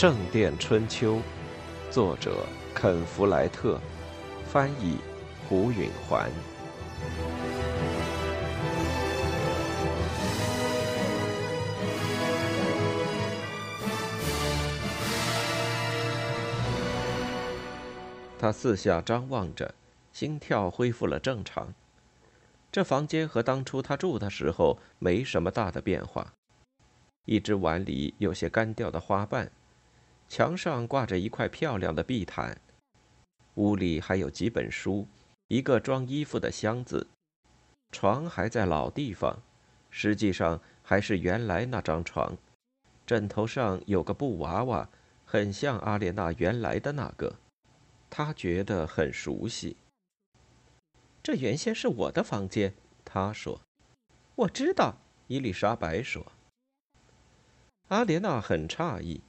圣殿春秋》，作者肯·弗莱特，翻译胡允环。他四下张望着，心跳恢复了正常。这房间和当初他住的时候没什么大的变化。一只碗里有些干掉的花瓣，墙上挂着一块漂亮的地毯，屋里还有几本书，一个装衣服的箱子，床还在老地方，实际上还是原来那张床，枕头上有个布娃娃，很像阿莲娜原来的那个，他觉得很熟悉。这原先是我的房间，他说。我知道，伊丽莎白说。阿莲娜很诧异，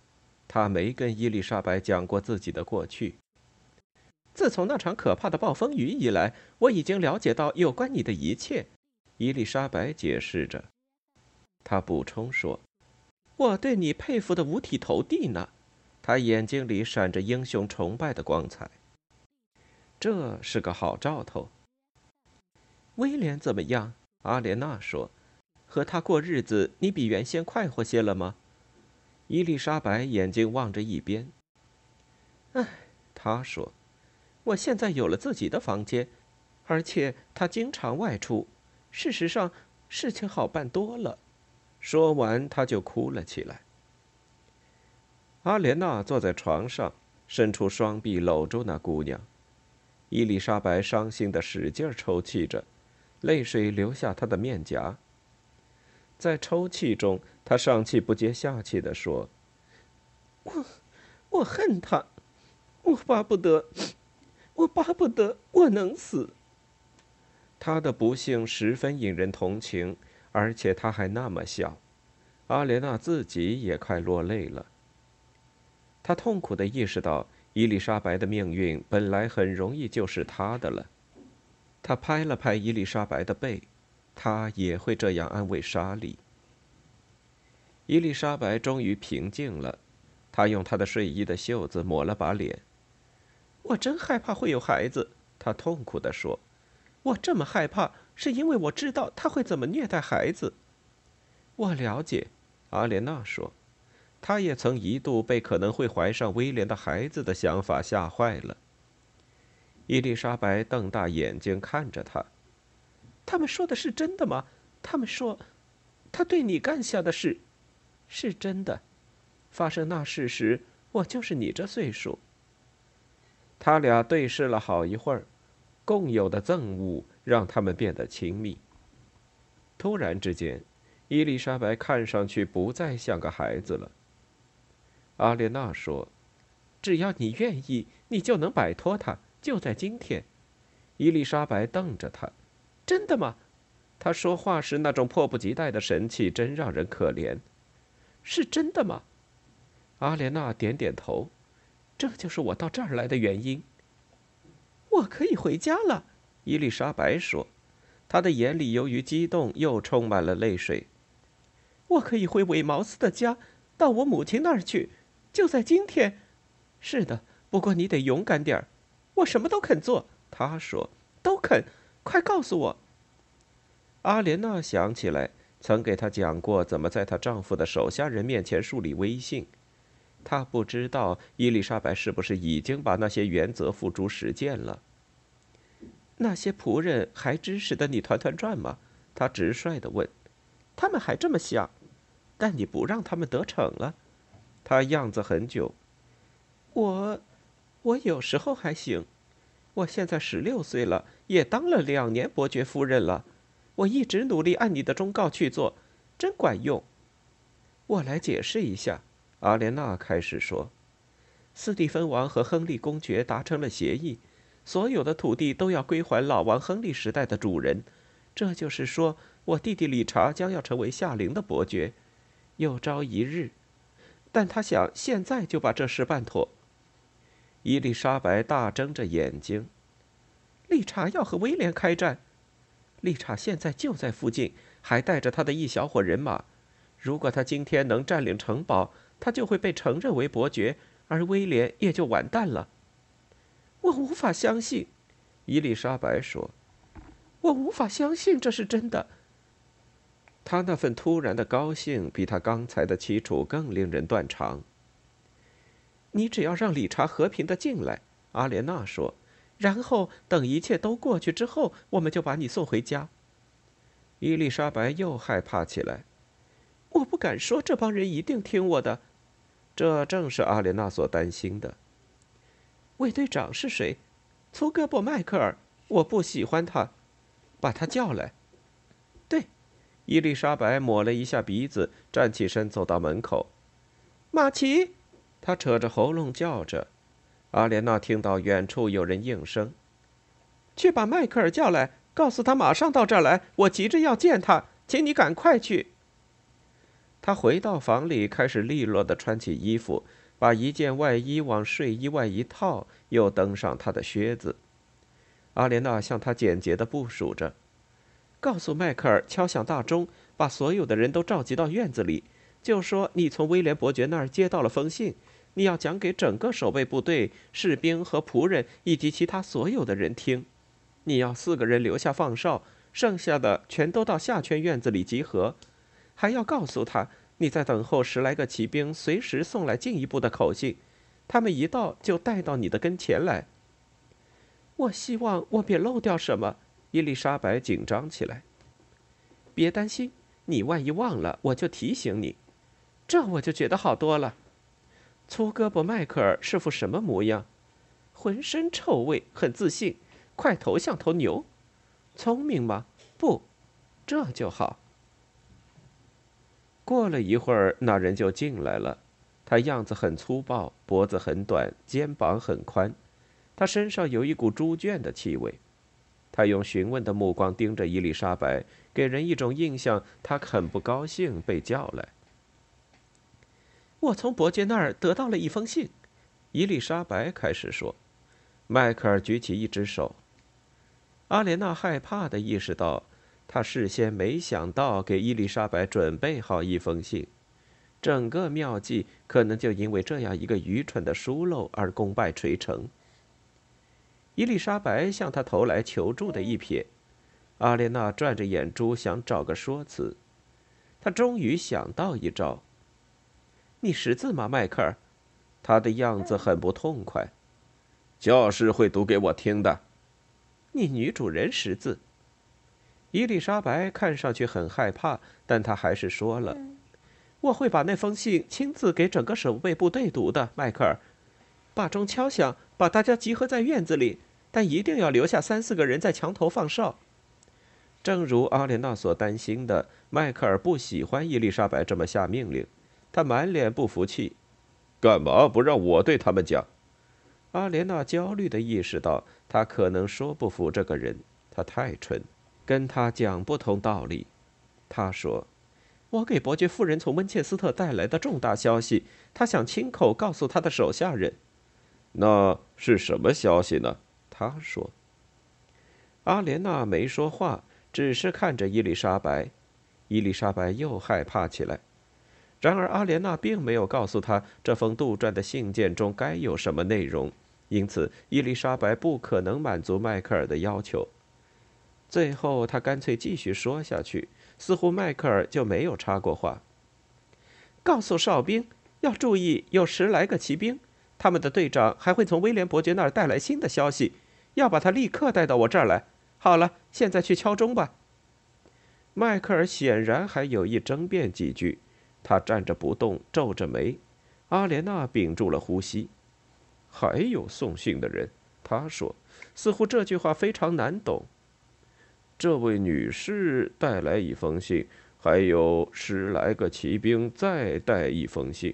他没跟伊丽莎白讲过自己的过去。自从那场可怕的暴风雨以来，我已经了解到有关你的一切。伊丽莎白解释着，她补充说：“我对你佩服的五体投地呢。”她眼睛里闪着英雄崇拜的光彩。这是个好兆头。威廉怎么样？阿莲娜说：“和他过日子，你比原先快活些了吗？”伊丽莎白眼睛望着一边。“唉，”她说，“我现在有了自己的房间，而且他经常外出。事实上，事情好办多了。”说完，她就哭了起来。阿莲娜坐在床上，伸出双臂搂住那姑娘。伊丽莎白伤心的使劲抽泣着。泪水流下她的面颊。在抽泣中，他上气不接下气地说：“我，我恨他，我巴不得，我巴不得我能死。”他的不幸十分引人同情，而且他还那么小。阿莲娜自己也快落泪了。他痛苦地意识到，伊丽莎白的命运本来很容易就是他的了。他拍了拍伊丽莎白的背，他也会这样安慰莎莉。伊丽莎白终于平静了，她用她的睡衣的袖子抹了把脸。我真害怕会有孩子，她痛苦地说。我这么害怕，是因为我知道他会怎么虐待孩子。我了解，阿莲娜说，她也曾一度被可能会怀上威廉的孩子的想法吓坏了。伊丽莎白瞪大眼睛看着他。他们说的是真的吗？他们说，他对你干下的事，是真的。发生那事时，我就是你这岁数。他俩对视了好一会儿，共有的憎恶让他们变得亲密。突然之间，伊丽莎白看上去不再像个孩子了。阿莲娜说：“只要你愿意，你就能摆脱他。”就在今天，伊丽莎白瞪着他：“真的吗？”他说话时那种迫不及待的神气真让人可怜。是真的吗？阿莲娜点点头。这就是我到这儿来的原因。我可以回家了，伊丽莎白说，她的眼里由于激动又充满了泪水。我可以回韦茅斯的家，到我母亲那儿去，就在今天。是的，不过你得勇敢点儿。我什么都肯做，他说，都肯。快告诉我。阿莲娜想起来，曾给她讲过怎么在她丈夫的手下人面前树立威信。她不知道伊丽莎白是不是已经把那些原则付诸实践了。那些仆人还支持的你团团转吗？她直率地问。他们还这么想，但你不让他们得逞了。他样子很久。我。我有时候还行，我现在十六岁了，也当了两年伯爵夫人了。我一直努力按你的忠告去做，真管用。我来解释一下，阿莲娜开始说：“斯蒂芬王和亨利公爵达成了协议，所有的土地都要归还老王亨利时代的主人。这就是说，我弟弟理查将要成为夏陵的伯爵，有朝一日。但他想现在就把这事办妥。”伊丽莎白大睁着眼睛。理查要和威廉开战，理查现在就在附近，还带着他的一小伙人马。如果他今天能占领城堡，他就会被承认为伯爵，而威廉也就完蛋了。我无法相信，伊丽莎白说：“我无法相信这是真的。”他那份突然的高兴，比他刚才的凄楚更令人断肠。你只要让理查和平的进来，阿莲娜说，然后等一切都过去之后，我们就把你送回家。伊丽莎白又害怕起来。我不敢说这帮人一定听我的，这正是阿莲娜所担心的。卫队长是谁？粗胳膊迈克尔。我不喜欢他，把他叫来。对。伊丽莎白抹了一下鼻子，站起身走到门口。马奇，他扯着喉咙叫着。阿莲娜听到远处有人应声：“去把迈克尔叫来，告诉他马上到这儿来，我急着要见他，请你赶快去。”他回到房里，开始利落地穿起衣服，把一件外衣往睡衣外一套，又登上他的靴子。阿莲娜向他简洁地部署着。告诉迈克尔敲响大钟，把所有的人都召集到院子里，就说你从威廉伯爵那儿接到了封信，你要讲给整个守备部队、士兵和仆人以及其他所有的人听。你要四个人留下放哨，剩下的全都到下圈院子里集合。还要告诉他，你在等候十来个骑兵随时送来进一步的口信，他们一到就带到你的跟前来。我希望我别漏掉什么。伊丽莎白紧张起来。别担心，你万一忘了，我就提醒你。这我就觉得好多了。粗胳膊迈克尔是副什么模样？浑身臭味，很自信，块头像头牛。聪明吗？不，这就好。过了一会儿，那人就进来了。他样子很粗暴，脖子很短，肩膀很宽。他身上有一股猪圈的气味。他用询问的目光盯着伊丽莎白，给人一种印象，他很不高兴被叫来。我从伯爵那儿得到了一封信，伊丽莎白开始说。迈克尔举起一只手。阿莲娜害怕的意识到，他事先没想到给伊丽莎白准备好一封信，整个妙计可能就因为这样一个愚蠢的疏漏而功败垂成。伊丽莎白向他投来求助的一瞥，阿莲娜转着眼珠想找个说辞，她终于想到一招。你识字吗，迈克尔？他的样子很不痛快。教师会读给我听的。你女主人识字。伊丽莎白看上去很害怕，但她还是说了：“我会把那封信亲自给整个守备部队读的，迈克尔。把钟敲响，把大家集合在院子里。”但一定要留下三四个人在墙头放哨。正如阿莲娜所担心的，迈克尔不喜欢伊丽莎白这么下命令，他满脸不服气：“干嘛不让我对他们讲？”阿莲娜焦虑地意识到，他可能说不服这个人，他太蠢，跟他讲不通道理。他说：“我给伯爵夫人从温切斯特带来的重大消息，他想亲口告诉他的手下人。那是什么消息呢？”他说：“阿莲娜没说话，只是看着伊丽莎白。伊丽莎白又害怕起来。然而，阿莲娜并没有告诉他这封杜撰的信件中该有什么内容，因此伊丽莎白不可能满足迈克尔的要求。最后，他干脆继续说下去，似乎迈克尔就没有插过话。告诉哨兵要注意，有十来个骑兵，他们的队长还会从威廉伯爵那儿带来新的消息。”要把他立刻带到我这儿来。好了，现在去敲钟吧。迈克尔显然还有意争辩几句，他站着不动，皱着眉。阿莲娜屏住了呼吸。还有送信的人，他说，似乎这句话非常难懂。这位女士带来一封信，还有十来个骑兵再带一封信。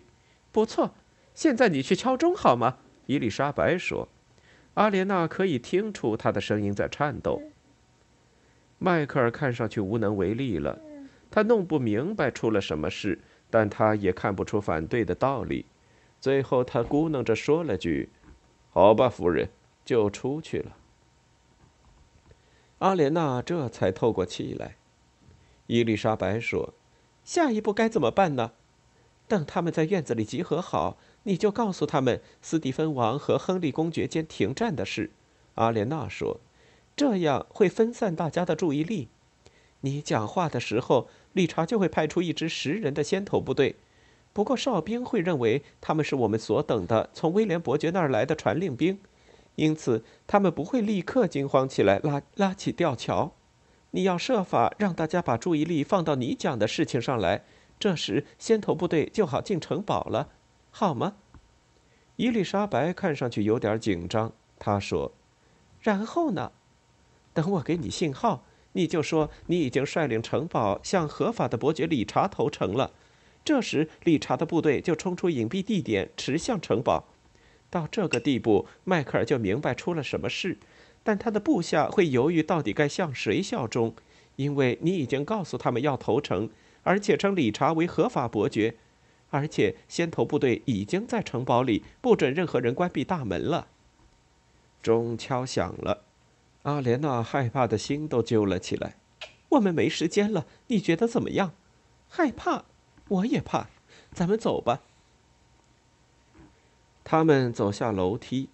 不错，现在你去敲钟好吗？伊丽莎白说。阿莲娜可以听出他的声音在颤抖。迈克尔看上去无能为力了，他弄不明白出了什么事，但他也看不出反对的道理。最后，他咕哝着说了句：“好吧，夫人。”就出去了。阿莲娜这才透过气来。伊丽莎白说：“下一步该怎么办呢？”等他们在院子里集合好，你就告诉他们斯蒂芬王和亨利公爵间停战的事。”阿莲娜说，“这样会分散大家的注意力。你讲话的时候，理查就会派出一支十人的先头部队。不过哨兵会认为他们是我们所等的从威廉伯爵那儿来的传令兵，因此他们不会立刻惊慌起来拉拉起吊桥。你要设法让大家把注意力放到你讲的事情上来。”这时，先头部队就好进城堡了，好吗？伊丽莎白看上去有点紧张。她说：“然后呢？等我给你信号，你就说你已经率领城堡向合法的伯爵理查投诚了。这时，理查的部队就冲出隐蔽地点，驰向城堡。到这个地步，迈克尔就明白出了什么事，但他的部下会犹豫到底该向谁效忠，因为你已经告诉他们要投诚。”而且称理查为合法伯爵，而且先头部队已经在城堡里，不准任何人关闭大门了。钟敲响了，阿莲娜害怕的心都揪了起来。我们没时间了，你觉得怎么样？害怕，我也怕。咱们走吧。他们走下楼梯，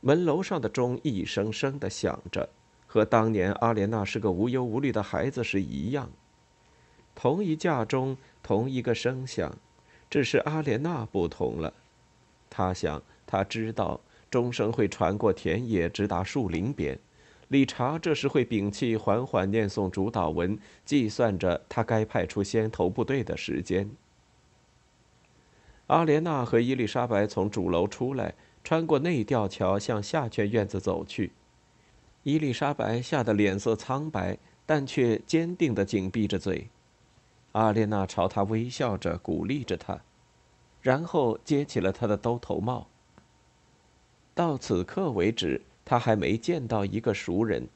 门楼上的钟一声声的响着，和当年阿莲娜是个无忧无虑的孩子时一样。同一架钟，同一个声响，只是阿莲娜不同了。他想，他知道钟声会传过田野，直达树林边。理查这时会屏气，缓缓念诵主导文，计算着他该派出先头部队的时间。阿莲娜和伊丽莎白从主楼出来，穿过内吊桥，向下圈院子走去。伊丽莎白吓得脸色苍白，但却坚定地紧闭着嘴。阿莲娜朝他微笑着，鼓励着他，然后接起了他的兜头帽。到此刻为止，他还没见到一个熟人，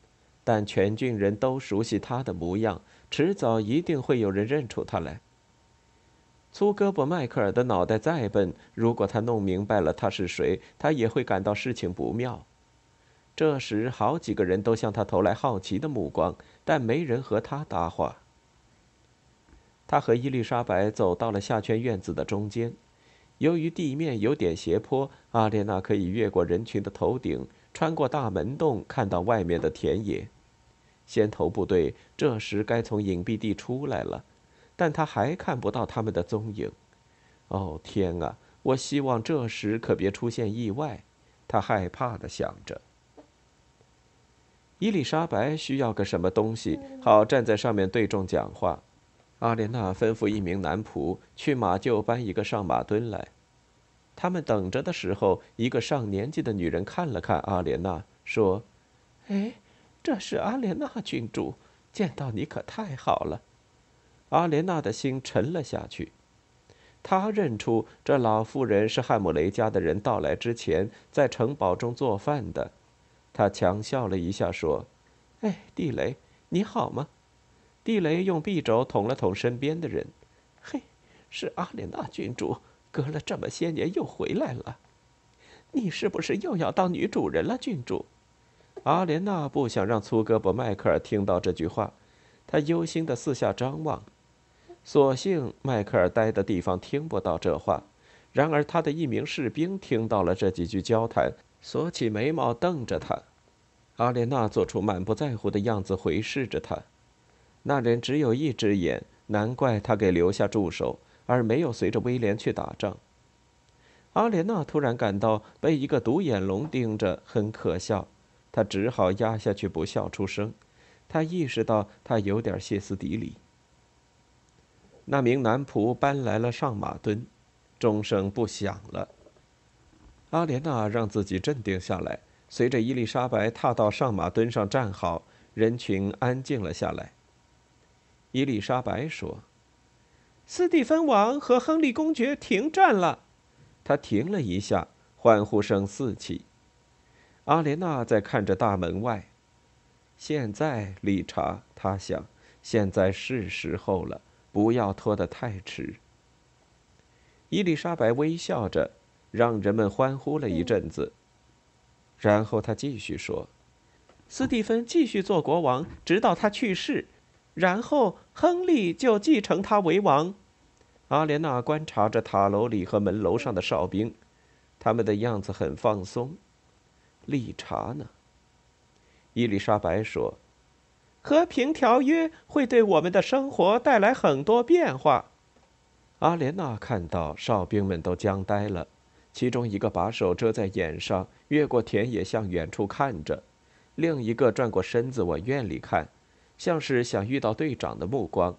但全郡人都熟悉他的模样，迟早一定会有人认出他来。粗胳膊迈克尔的脑袋再笨，如果他弄明白了他是谁，他也会感到事情不妙。这时，好几个人都向他投来好奇的目光，但没人和他搭话。他和伊丽莎白走到了下圈院子的中间，由于地面有点斜坡，阿列娜可以越过人群的头顶，穿过大门洞，看到外面的田野。先头部队这时该从隐蔽地出来了，但他还看不到他们的踪影。哦天啊！我希望这时可别出现意外，他害怕地想着。伊丽莎白需要个什么东西，好站在上面对众讲话。阿莲娜吩咐一名男仆去马厩搬一个上马墩来。他们等着的时候，一个上年纪的女人看了看阿莲娜，说：“哎，这是阿莲娜郡主，见到你可太好了。”阿莲娜的心沉了下去。她认出这老妇人是汉姆雷家的人到来之前在城堡中做饭的。她强笑了一下，说：“哎，地雷，你好吗？”地雷用臂肘捅了捅身边的人，“嘿，是阿莲娜郡主，隔了这么些年又回来了。你是不是又要当女主人了，郡主？”阿莲娜不想让粗胳膊迈克尔听到这句话，她忧心的四下张望。所幸迈克尔待的地方听不到这话，然而他的一名士兵听到了这几句交谈，锁起眉毛瞪着他。阿莲娜做出满不在乎的样子，回视着他。那人只有一只眼，难怪他给留下助手，而没有随着威廉去打仗。阿莲娜突然感到被一个独眼龙盯着很可笑，她只好压下去不笑出声。她意识到他有点歇斯底里。那名男仆搬来了上马墩，钟声不响了。阿莲娜让自己镇定下来，随着伊丽莎白踏到上马墩上站好，人群安静了下来。伊丽莎白说：“斯蒂芬王和亨利公爵停战了。”他停了一下，欢呼声四起。阿莲娜在看着大门外。现在，理查，他想，现在是时候了，不要拖得太迟。伊丽莎白微笑着，让人们欢呼了一阵子。然后他继续说：“斯蒂芬继续做国王，直到他去世。”然后，亨利就继承他为王。阿莲娜观察着塔楼里和门楼上的哨兵，他们的样子很放松。理查呢？伊丽莎白说：“和平条约会对我们的生活带来很多变化。”阿莲娜看到哨兵们都僵呆了，其中一个把手遮在眼上，越过田野向远处看着；另一个转过身子往院里看，像是想遇到队长的目光。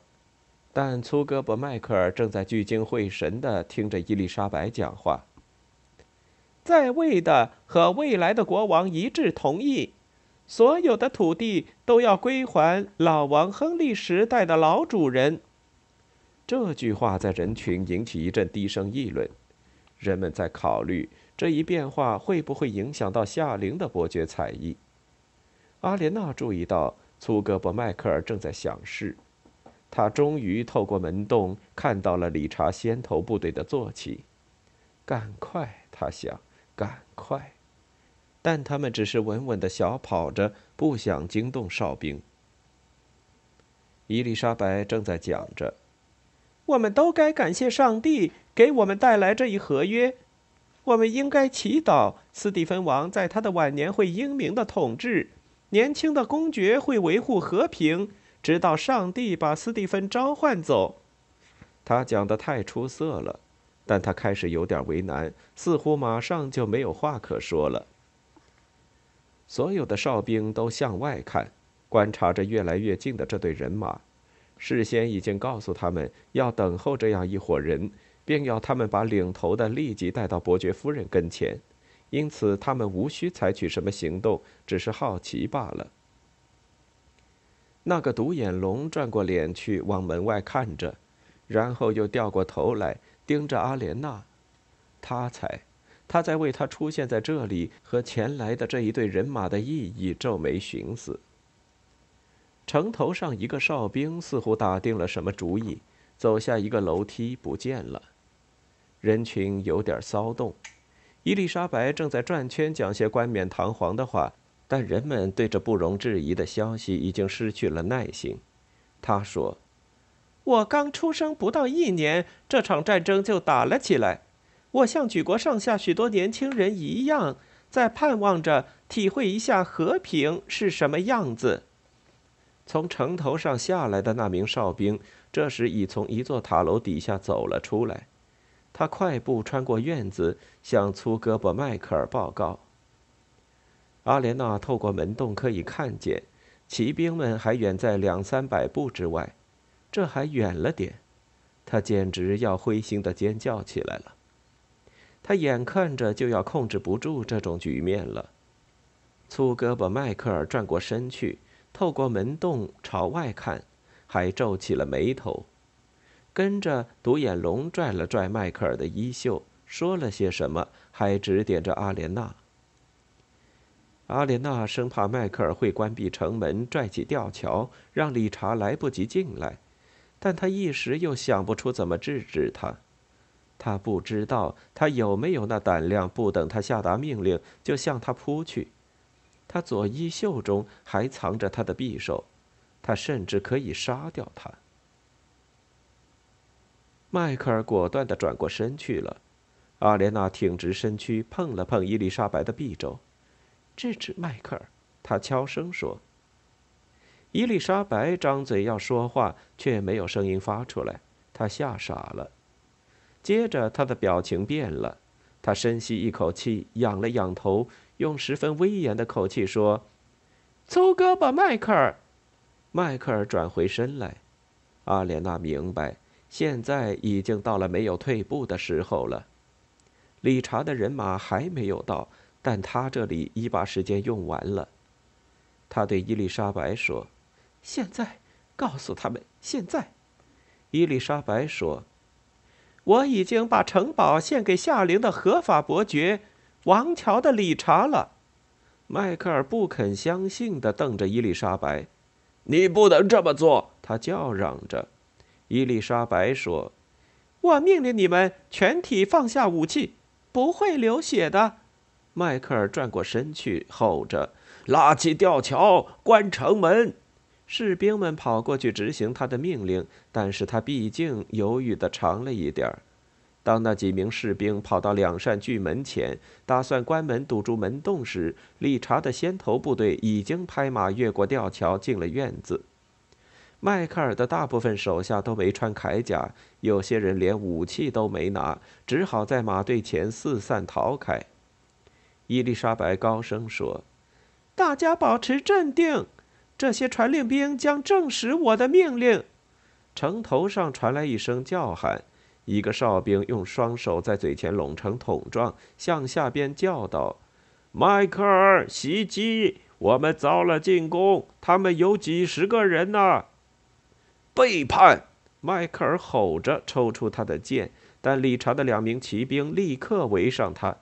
但粗胳膊迈克尔正在聚精会神地听着伊丽莎白讲话。在位的和未来的国王一致同意，所有的土地都要归还老王亨利时代的老主人。这句话在人群引起一阵低声议论，人们在考虑这一变化会不会影响到夏令的伯爵才艺。阿莲娜注意到粗胳膊迈克尔正在想事，他终于透过门洞看到了理查先头部队的坐骑。赶快，他想，赶快，但他们只是稳稳的小跑着，不想惊动哨兵。伊丽莎白正在讲着。我们都该感谢上帝给我们带来这一合约。我们应该祈祷斯蒂芬王在他的晚年会英明的统治，年轻的公爵会维护和平，直到上帝把斯蒂芬召唤走。他讲的太出色了，但他开始有点为难，似乎马上就没有话可说了。所有的哨兵都向外看，观察着越来越近的这队人马。事先已经告诉他们要等候这样一伙人，并要他们把领头的立即带到伯爵夫人跟前，因此他们无需采取什么行动，只是好奇罢了。那个独眼龙转过脸去往门外看着，然后又掉过头来盯着阿莲娜。他猜，他在为他出现在这里和前来的这一队人马的意义皱眉寻思。城头上一个哨兵似乎打定了什么主意，走下一个楼梯不见了。人群有点骚动。伊丽莎白正在转圈讲些冠冕堂皇的话，但人们对这不容置疑的消息已经失去了耐心。他说：“我刚出生不到一年，这场战争就打了起来。我像举国上下许多年轻人一样，在盼望着体会一下和平是什么样子。”从城头上下来的那名哨兵，这时已从一座塔楼底下走了出来。他快步穿过院子，向粗胳膊迈克尔报告。阿莲娜透过门洞可以看见，骑兵们还远在两三百步之外，这还远了点。他简直要灰心的尖叫起来了。他眼看着就要控制不住这种局面了。粗胳膊迈克尔转过身去。透过门洞朝外看，还皱起了眉头，跟着独眼龙拽了拽迈克尔的衣袖，说了些什么，还指点着阿莲娜。阿莲娜生怕迈克尔会关闭城门，拽起吊桥，让理查来不及进来，但他一时又想不出怎么制止他。他不知道他有没有那胆量，不等他下达命令就向他扑去。他左衣袖中还藏着他的匕首，他甚至可以杀掉他。迈克尔果断地转过身去了。阿莲娜挺直身躯，碰了碰伊丽莎白的臂肘，制止迈克尔。他悄声说：“伊丽莎白张嘴要说话，却没有声音发出来。她吓傻了。接着，她的表情变了。她深吸一口气，仰了仰头。”用十分威严的口气说：“粗胳膊迈克尔。”迈克尔转回身来。阿莲娜明白，现在已经到了没有退步的时候了。理查的人马还没有到，但他这里已把时间用完了。他对伊丽莎白说：“现在，告诉他们现在。”伊丽莎白说：“我已经把城堡献给夏灵的合法伯爵。”王桥的理查了，迈克尔不肯相信的瞪着伊丽莎白：“你不能这么做！”他叫嚷着。伊丽莎白说：“我命令你们全体放下武器，不会流血的。”迈克尔转过身去，吼着：“拉起吊桥，关城门！”士兵们跑过去执行他的命令，但是他毕竟犹豫的长了一点儿。当那几名士兵跑到两扇巨门前，打算关门堵住门洞时，理查的先头部队已经拍马越过吊桥进了院子。迈克尔的大部分手下都没穿铠甲，有些人连武器都没拿，只好在马队前四散逃开。伊丽莎白高声说：“大家保持镇定，这些传令兵将证实我的命令。”城头上传来一声叫喊。一个哨兵用双手在嘴前拢成桶状，向下边叫道：“迈克尔，袭击！我们遭了进攻，他们有几十个人呢！”背叛！迈克尔吼着，抽出他的剑，但理查的两名骑兵立刻围上他，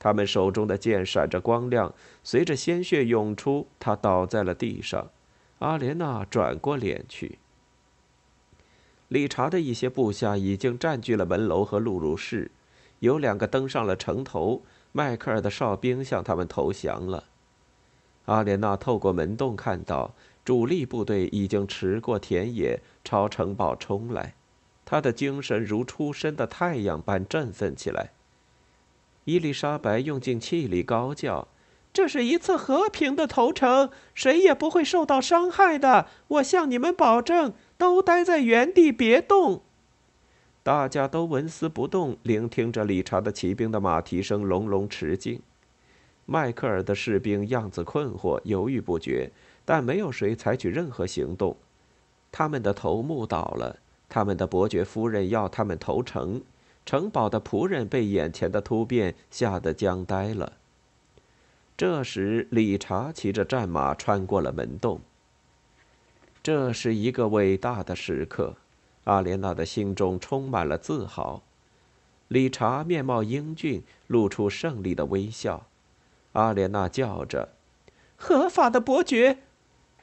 他们手中的剑闪着光亮，随着鲜血涌出，他倒在了地上。阿莲娜转过脸去。理查的一些部下已经占据了门楼和录入室，有两个登上了城头。迈克尔的哨兵向他们投降了。阿莲娜透过门洞看到，主力部队已经驰过田野，朝城堡冲来。他的精神如初升的太阳般振奋起来。伊丽莎白用尽气力高叫：“这是一次和平的投诚，谁也不会受到伤害的，我向你们保证。”都待在原地，别动。大家都纹丝不动，聆听着理查的骑兵的马蹄声隆隆驰进。迈克尔的士兵样子困惑，犹豫不决，但没有谁采取任何行动。他们的头目倒了，他们的伯爵夫人要他们投诚，城堡的仆人被眼前的突变吓得僵呆了。这时，理查骑着战马穿过了门洞。这是一个伟大的时刻，阿莲娜的心中充满了自豪。理查面貌英俊，露出胜利的微笑。阿莲娜叫着：“合法的伯爵！”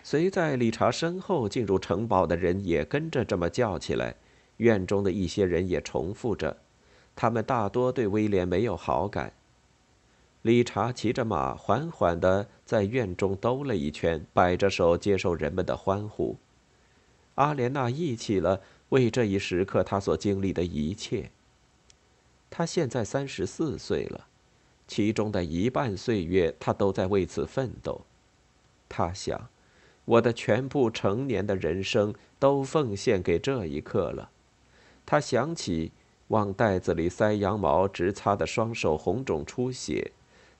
随在理查身后进入城堡的人也跟着这么叫起来。院中的一些人也重复着，他们大多对威廉没有好感。理查骑着马，缓缓地在院中兜了一圈，摆着手接受人们的欢呼。阿莲娜忆起了为这一时刻她所经历的一切。她现在三十四岁了，其中的一半岁月她都在为此奋斗。她想，我的全部成年的人生都奉献给这一刻了。她想起往袋子里塞羊毛直擦的双手红肿出血。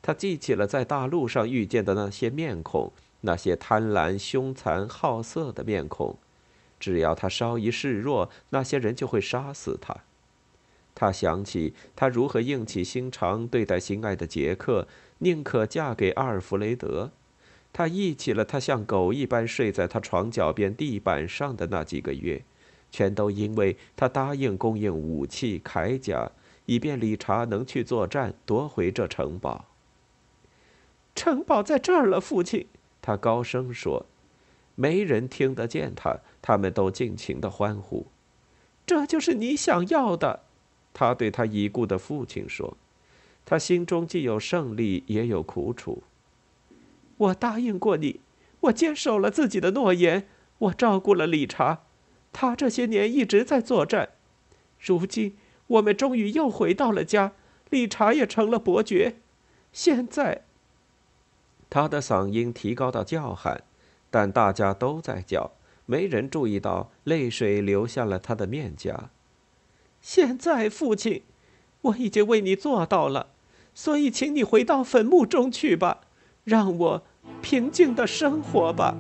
他记起了在大陆上遇见的那些面孔，那些贪婪、凶残、好色的面孔。只要他稍一示弱，那些人就会杀死他。他想起他如何硬起心肠对待心爱的杰克，宁可嫁给阿尔弗雷德。他忆起了他像狗一般睡在他床脚边地板上的那几个月，全都因为他答应供应武器、铠甲，以便理查能去作战，夺回这城堡。城堡在这儿了，父亲。他高声说：“没人听得见他。”他们都尽情的欢呼。这就是你想要的，他对他已故的父亲说。他心中既有胜利，也有苦楚。我答应过你，我坚守了自己的诺言，我照顾了理查，他这些年一直在作战。如今我们终于又回到了家，理查也成了伯爵。现在。他的嗓音提高到叫喊，但大家都在叫，没人注意到泪水流下了他的面颊。现在，父亲，我已经为你做到了，所以请你回到坟墓中去吧，让我平静的生活吧。